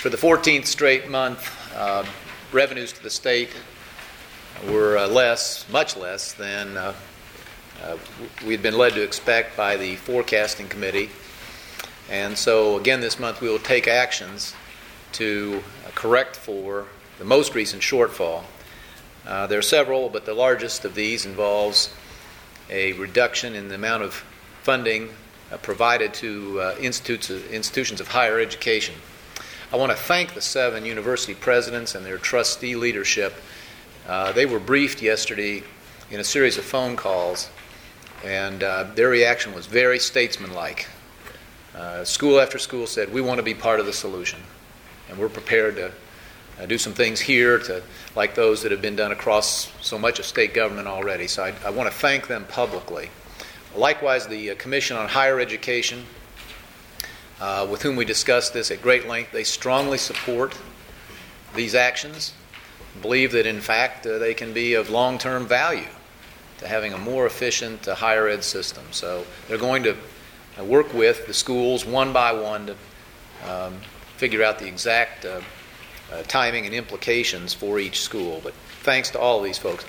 For the 14th straight month, uh, revenues to the state were uh, less, much less than uh, uh, we'd been led to expect by the forecasting committee. And so, again, this month we will take actions to correct for the most recent shortfall. Uh, there are several, but the largest of these involves a reduction in the amount of funding uh, provided to institutes, institutions of higher education. I want to thank the seven university presidents and their trustee leadership. Uh, they were briefed yesterday in a series of phone calls, and uh, their reaction was very statesmanlike. Uh, school after school said, We want to be part of the solution, and we're prepared to uh, do some things here to, like those that have been done across so much of state government already. So I, I want to thank them publicly. Likewise, the uh, Commission on Higher Education uh, with whom we discussed this at great length. They strongly support these actions, believe that in fact uh, they can be of long term value to having a more efficient uh, higher ed system. So they're going to uh, work with the schools one by one to um, figure out the exact uh, uh, timing and implications for each school. But thanks to all of these folks.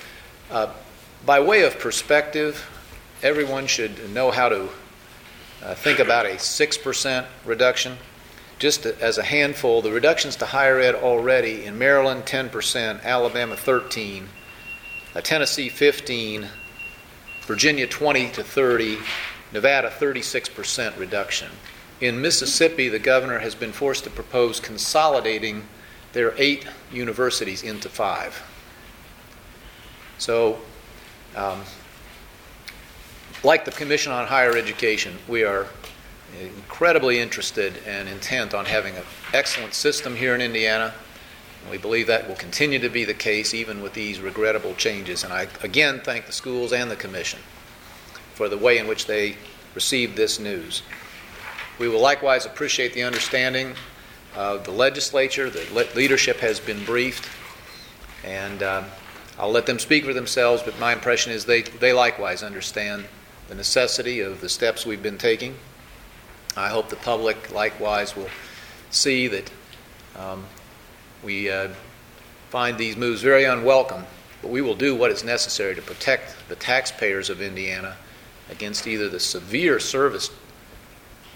by way of perspective, everyone should know how to uh, think about a 6% reduction. Just as a handful, the reductions to higher ed already in Maryland 10%, Alabama 13, uh, Tennessee 15, Virginia 20 to 30, Nevada 36% reduction. In Mississippi, the governor has been forced to propose consolidating their eight universities into five. So, um, like the Commission on Higher Education, we are incredibly interested and intent on having an excellent system here in Indiana. We believe that will continue to be the case even with these regrettable changes. And I again thank the schools and the Commission for the way in which they received this news. We will likewise appreciate the understanding of the legislature. The le- leadership has been briefed, and uh, I'll let them speak for themselves, but my impression is they, they likewise understand the necessity of the steps we've been taking. I hope the public likewise will see that um, we uh, find these moves very unwelcome, but we will do what is necessary to protect the taxpayers of Indiana against either the severe service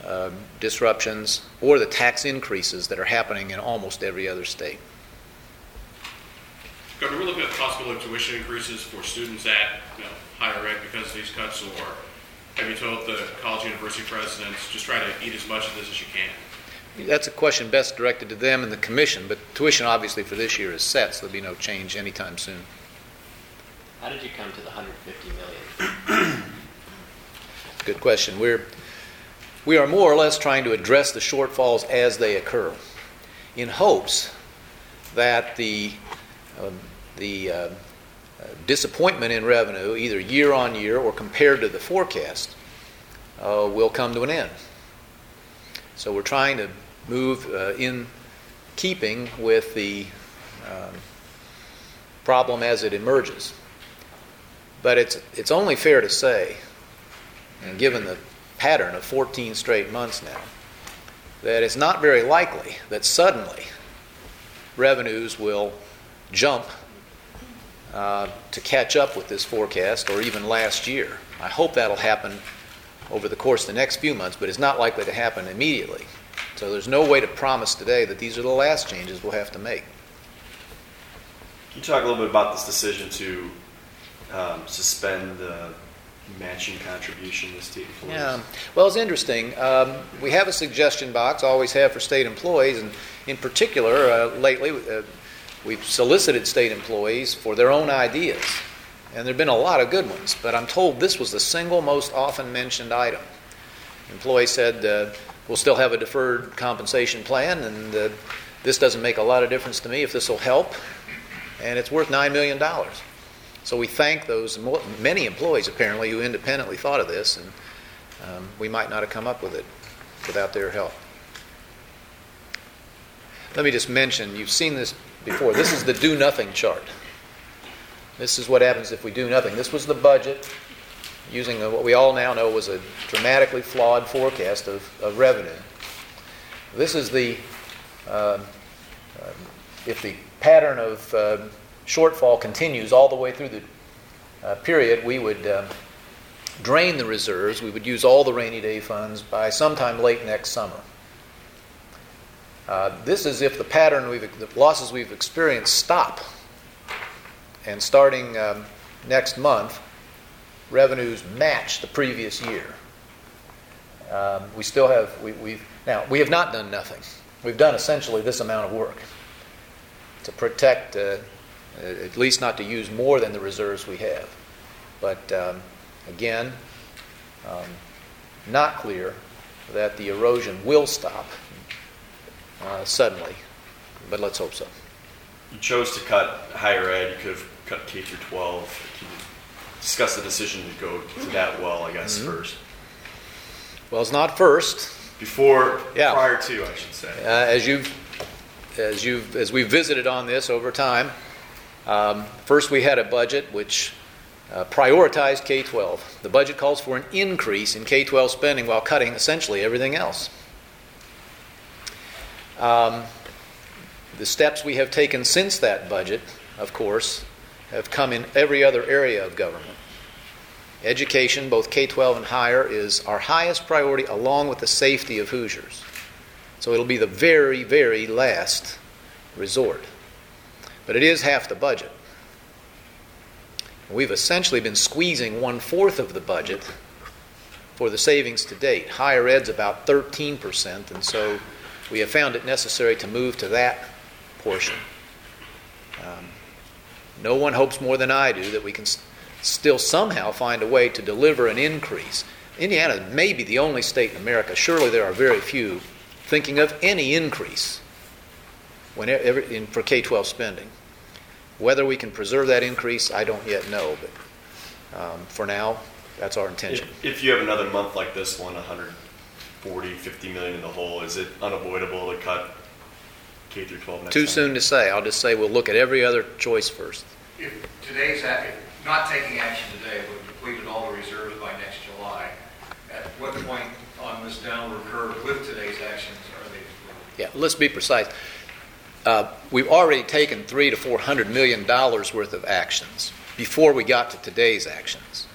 uh, disruptions or the tax increases that are happening in almost every other state. Governor, we're looking at of tuition increases for students at you know, higher ed because of these cuts, or have you told the college university presidents just try to eat as much of this as you can? That's a question best directed to them and the commission, but tuition obviously for this year is set, so there'll be no change anytime soon. How did you come to the 150 million? Good question. We're we are more or less trying to address the shortfalls as they occur, in hopes that the uh, the uh, disappointment in revenue, either year on year or compared to the forecast, uh, will come to an end. So we're trying to move uh, in keeping with the um, problem as it emerges. But it's, it's only fair to say, and given the pattern of 14 straight months now, that it's not very likely that suddenly revenues will jump uh, to catch up with this forecast or even last year. I hope that'll happen over the course of the next few months, but it's not likely to happen immediately. So there's no way to promise today that these are the last changes we'll have to make. Can you talk a little bit about this decision to um, suspend the matching contribution to state employees? Yeah, well, it's interesting. Um, we have a suggestion box, always have for state employees, and in particular, uh, lately, uh, We've solicited state employees for their own ideas, and there have been a lot of good ones, but I'm told this was the single most often mentioned item. Employee said, uh, We'll still have a deferred compensation plan, and uh, this doesn't make a lot of difference to me if this will help, and it's worth $9 million. So we thank those many employees apparently who independently thought of this, and um, we might not have come up with it without their help. Let me just mention you've seen this before. This is the do nothing chart. This is what happens if we do nothing. This was the budget using what we all now know was a dramatically flawed forecast of, of revenue. This is the uh, if the pattern of uh, shortfall continues all the way through the uh, period, we would drain the reserves. We would use all the rainy day funds by sometime late next summer. Uh, this is if the pattern we've, the losses we've experienced stop. And starting um, next month, revenues match the previous year. Um, we still have, we, we've, now, we have not done nothing. We've done essentially this amount of work to protect, uh, at least not to use more than the reserves we have. But um, again, um, not clear that the erosion will stop uh, suddenly, but let's hope so. You chose to cut higher ed. You could have cut K through 12. Can you discuss the decision to go to that well, I guess, Mm-hmm. first? Well, it's not first. Before, Yeah. prior to, I should say. Uh, as you've, as you've, as we've visited on this over time, um, first we had a budget which uh, prioritized K-12. The budget calls for an increase in K-12 spending while cutting essentially everything else. Um, the steps we have taken since that budget, of course, have come in every other area of government. Education, both K 12 and higher, is our highest priority along with the safety of Hoosiers. So it'll be the very, very last resort. But it is half the budget. We've essentially been squeezing one fourth of the budget for the savings to date. Higher ed's about 13%, and so we have found it necessary to move to that portion. Um, no one hopes more than I do that we can s- still somehow find a way to deliver an increase. Indiana may be the only state in America, surely there are very few, thinking of any increase when every, in, for K 12 spending. Whether we can preserve that increase, I don't yet know, but um, for now, that's our intention. If, if you have another month like this one, 140, 50 million in the hole, is it unavoidable to cut K through 12 next Too time? soon to say. I'll just say we'll look at every other choice first. If today's, act- if not taking action today would have depleted all the reserves by next July, at what point on this downward curve with today's actions are they depleted? Yeah, let's be precise. Uh, we've already taken three to four hundred million dollars worth of actions before we got to today's actions.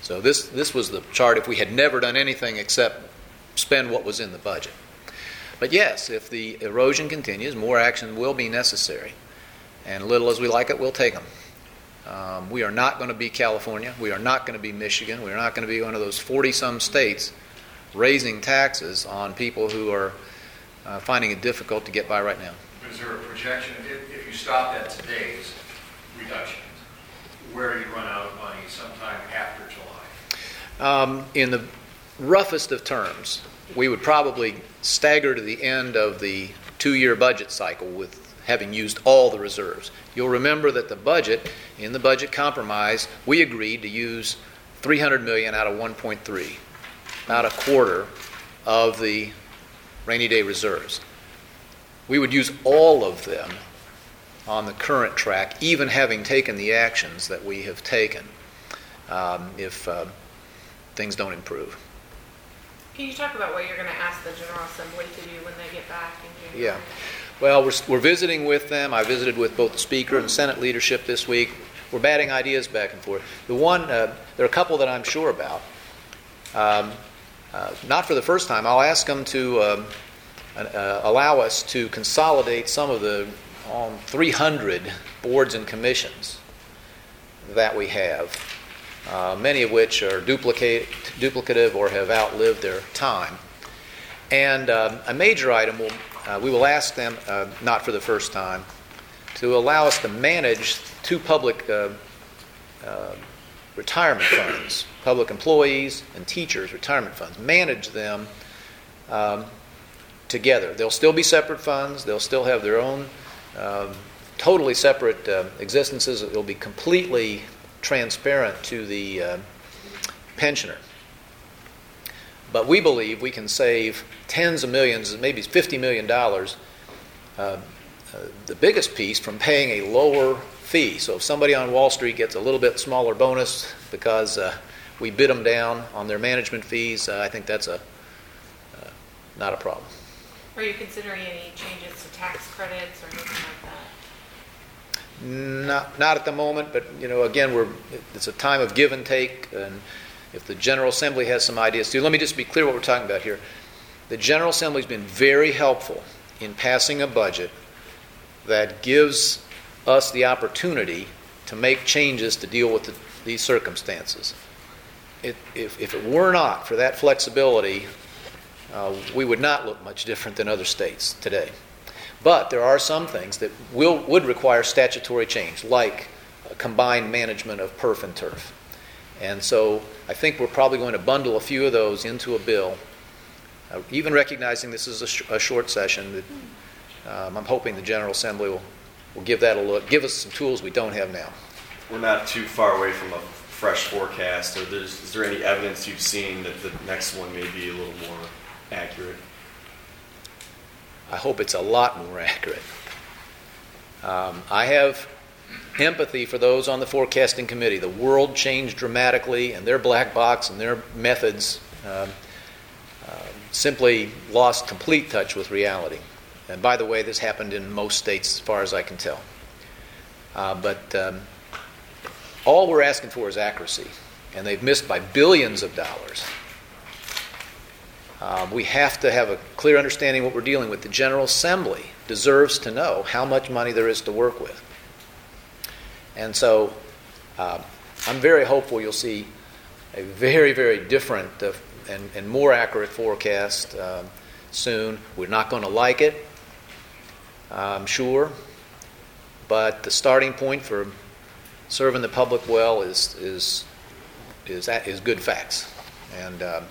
So this this was the chart if we had never done anything except spend what was in the budget. But yes, if the erosion continues, more action will be necessary, and little as we like it, we'll take them. Um, we are not going to be California. We are not going to be Michigan. We are not going to be one of those forty-some states raising taxes on people who are uh, finding it difficult to get by right now. Is there a projection, if, if you stop at today's reductions, where you'd run out of money sometime after July? Um, in the roughest of terms, we would probably stagger to the end of the two year budget cycle with having used all the reserves. You'll remember that the budget, in the budget compromise, we agreed to use 300 million out of 1.3, about a quarter of the rainy day reserves. We would use all of them on the current track, even having taken the actions that we have taken, um, if uh, things don't improve. Can you talk about what you're going to ask the General Assembly to do when they get back in January? Yeah. Well, we're, we're visiting with them. I visited with both the Speaker and Senate leadership this week. We're batting ideas back and forth. The one, uh, there are a couple that I'm sure about. Um, uh, not for the first time. I'll ask them to um, uh, allow us to consolidate some of the um, 300 boards and commissions that we have, uh, many of which are duplicate, duplicative or have outlived their time. And um, a major item, will, uh, we will ask them, uh, not for the first time, to allow us to manage two public uh, uh, retirement funds, public employees and teachers' retirement funds, manage them um, together. They'll still be separate funds, they'll still have their own um, totally separate uh, existences. It'll be completely transparent to the uh, pensioner. But we believe we can save tens of millions, maybe $50 million, uh, uh, the biggest piece from paying a lower fee. So if somebody on Wall Street gets a little bit smaller bonus because uh, we bid them down on their management fees, uh, I think that's a, not a problem. Are you considering any changes to tax credits or anything like that? Not, not at the moment, but, you know, again, we're, it's a time of give and take, and if the General Assembly has some ideas too, let me just be clear what we're talking about here. The General Assembly's been very helpful in passing a budget that gives us the opportunity to make changes to deal with the, these circumstances. It, if, if it were not for that flexibility, uh, we would not look much different than other states today. But there are some things that will, would require statutory change, like combined management of perf and turf. And so I think we're probably going to bundle a few of those into a bill, uh, even recognizing this is a, sh- a short session. That, um, I'm hoping the General Assembly will, will give that a look, give us some tools we don't have now. We're not too far away from a fresh forecast, or is there any evidence you've seen that the next one may be a little more accurate? I hope it's a lot more accurate. Um, I have empathy for those on the forecasting committee. The world changed dramatically, and their black box and their methods um, uh, simply lost complete touch with reality. And by the way, this happened in most states, as far as I can tell. Uh, but um, all we're asking for is accuracy, and they've missed by billions of dollars. Um, we have to have a clear understanding what we're dealing with. The General Assembly deserves to know how much money there is to work with. And so uh, I'm very hopeful you'll see a very, very different uh, and, and, more accurate forecast uh, soon. We're not going to like it, I'm sure, but the starting point for serving the public well is, is, is, is good facts. And um,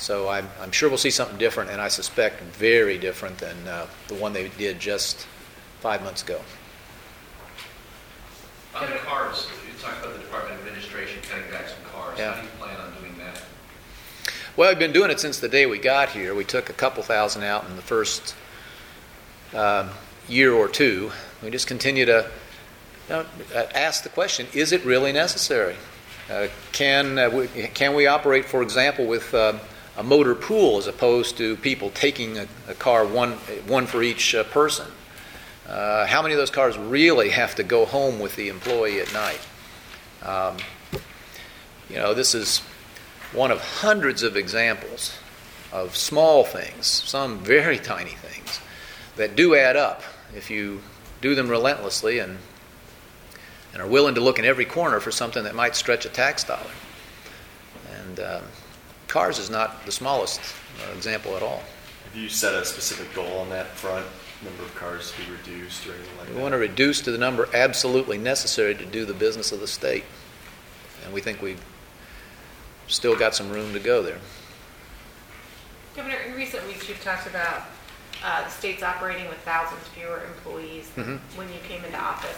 so I'm, I'm, sure we'll see something different, and I suspect very different than uh, the one they did just five months ago. On the cars, you talked about the Department of Administration cutting back some cars. Yeah. How do you plan on doing that? Well, we've been doing it since the day we got here. We took a couple thousand out in the first um, year or two. We just continue to you know, ask the question: Is it really necessary? Uh, can uh, we, can we operate, for example, with uh, a motor pool as opposed to people taking a, a car one one for each uh, person? Uh, how many of those cars really have to go home with the employee at night? Um, you know, this is one of hundreds of examples of small things, some very tiny things, that do add up if you do them relentlessly and, and are willing to look in every corner for something that might stretch a tax dollar. And um, cars is not the smallest uh, example at all. Have you set a specific goal on that front? Number of cars to be reduced or anything like We that? want to reduce to the number absolutely necessary to do the business of the state. And we think we've still got some room to go there. Governor, in recent weeks, you've talked about uh, the state's operating with thousands fewer employees than Mhm. when you came into office.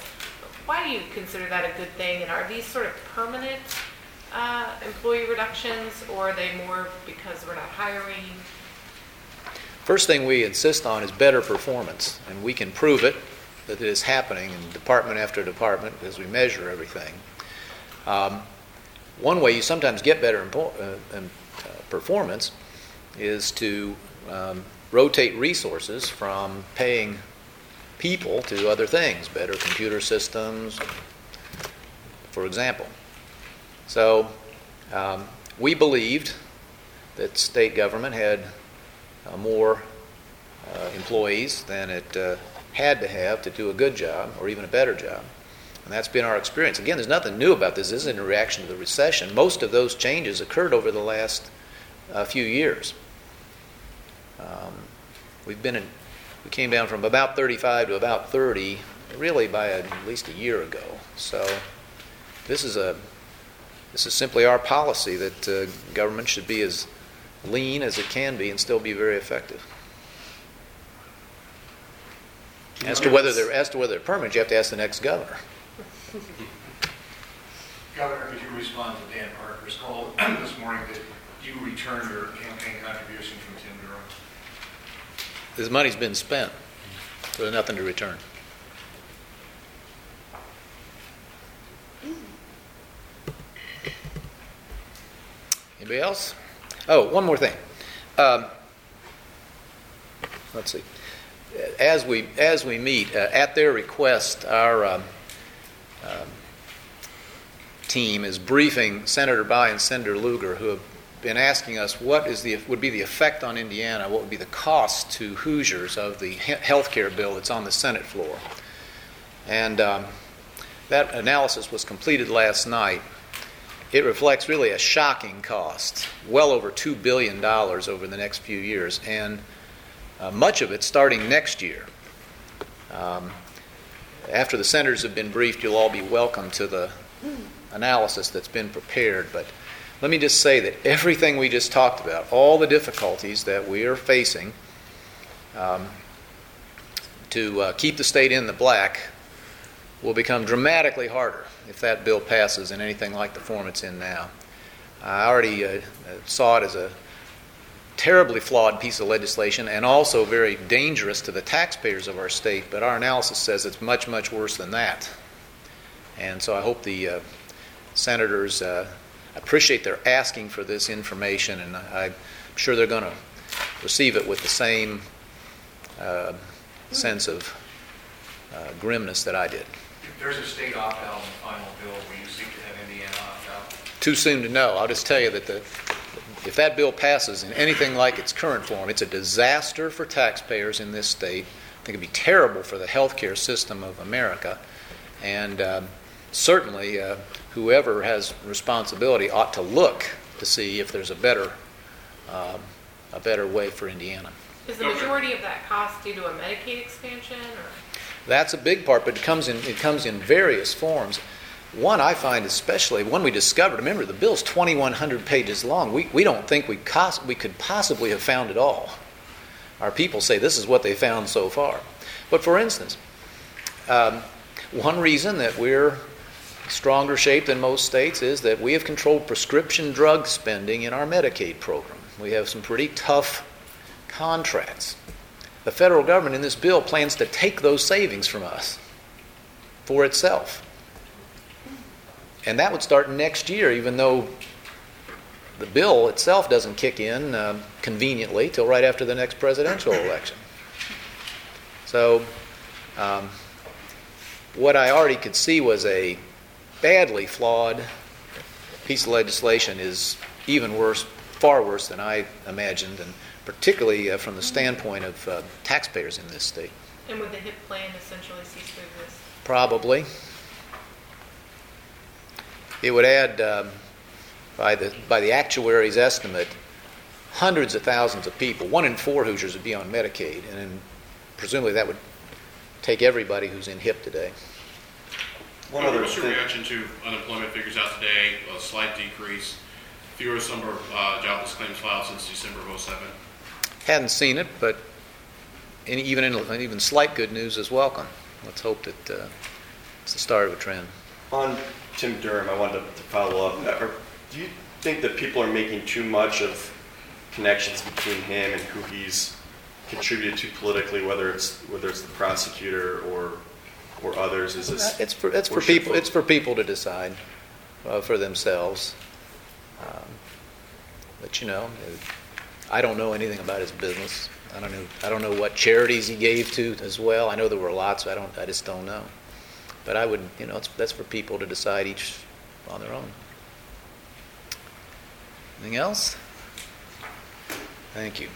Why do you consider that a good thing? And are these sort of permanent uh, employee reductions, or are they more because we're not hiring? First thing we insist on is better performance, and we can prove it that it is happening in department after department as we measure everything. Um, one way you sometimes get better impo- uh, um, uh, performance is to um, rotate resources from paying people to other things, better computer systems, for example. So um, we believed that state government had uh, more uh, employees than it uh, had to have to do a good job or even a better job. And that's been our experience. Again, there's nothing new about this. This isn't a reaction to the recession. Most of those changes occurred over the last uh, few years. Um, we've been in, we came down from about 35 to about 30, really by a, at least a year ago. So this is a this is simply our policy that uh, government should be as lean as it can be and still be very effective. As to whether they're as to whether they're permanent, you have to ask the next governor. Governor, could you respond to Dan Parker's call this morning that you returned your campaign contribution from Tim Durham? This money's been spent, so there's nothing to return. Anybody else? Oh, one more thing. Um, let's see. As we, as we meet, uh, at their request, our um, um, team is briefing Senator Bayh and Senator Lugar, who have been asking us what is the, would be the effect on Indiana, what would be the cost to Hoosiers of the health care bill that's on the Senate floor. And um, that analysis was completed last night. It reflects really a shocking cost, well over $2 billion over the next few years, and uh, much of it starting next year. Um, after the centers have been briefed, you'll all be welcome to the analysis that's been prepared. But let me just say that everything we just talked about, all the difficulties that we are facing um, to uh, keep the state in the black, will become dramatically harder if that bill passes in anything like the form it's in now. I already uh, saw it as a terribly flawed piece of legislation and also very dangerous to the taxpayers of our state, but our analysis says it's much, much worse than that. And so I hope the uh, senators uh, appreciate their asking for this information, and I'm sure they're going to receive it with the same uh, sense of uh, grimness that I did. If there's a state opt-out in the final bill, will you seek to have Indiana opt out? Too soon to know. I'll just tell you that the, if that bill passes in anything like its current form, it's a disaster for taxpayers in this state. I think it'd be terrible for the healthcare system of America. And um, certainly, uh, whoever has responsibility ought to look to see if there's a better, um, a better way for Indiana. Is the majority of that cost due to a Medicaid expansion or? That's a big part, but it comes in it comes in various forms. One I find especially one we discovered. Remember, the bill's 2,100 pages long. We we don't think we cost, we could possibly have found it all. Our people say this is what they found so far. But for instance, um, one reason that we're stronger shape than most states is that we have controlled prescription drug spending in our Medicaid program. We have some pretty tough contracts. The federal government in this bill plans to take those savings from us for itself. And that would start next year, even though the bill itself doesn't kick in uh, conveniently till right after the next presidential election. So, um, what I already could see was a badly flawed piece of legislation is even worse, far worse than I imagined. And particularly uh, from the standpoint of uh, taxpayers in this state. And would the HIP plan essentially cease to exist? Probably. It would add, um, by the by the actuary's estimate, hundreds of thousands of people. One in four Hoosiers would be on Medicaid, and then presumably that would take everybody who's in HIP today. One Uh, other What's your thing, reaction to unemployment figures out today, a slight decrease, fewer summer of uh, jobless claims filed since December of '07? Hadn't seen it, but any, even in, even slight good news is welcome. Let's hope that uh, it's the start of a trend. on Tim Durham, I wanted to to follow up. Uh, Are- Do you think that people are making too much of connections between him and who he's contributed to politically, whether it's whether it's the prosecutor or or others? Is this It's for it's for people it's for people to decide uh, for themselves. Um, but you know, I don't know anything about his business. I don't know. I don't know what charities he gave to as well. I know there were lots. I don't. I just don't know. But I would. You know, it's, that's for people to decide each on their own. Anything else? Thank you.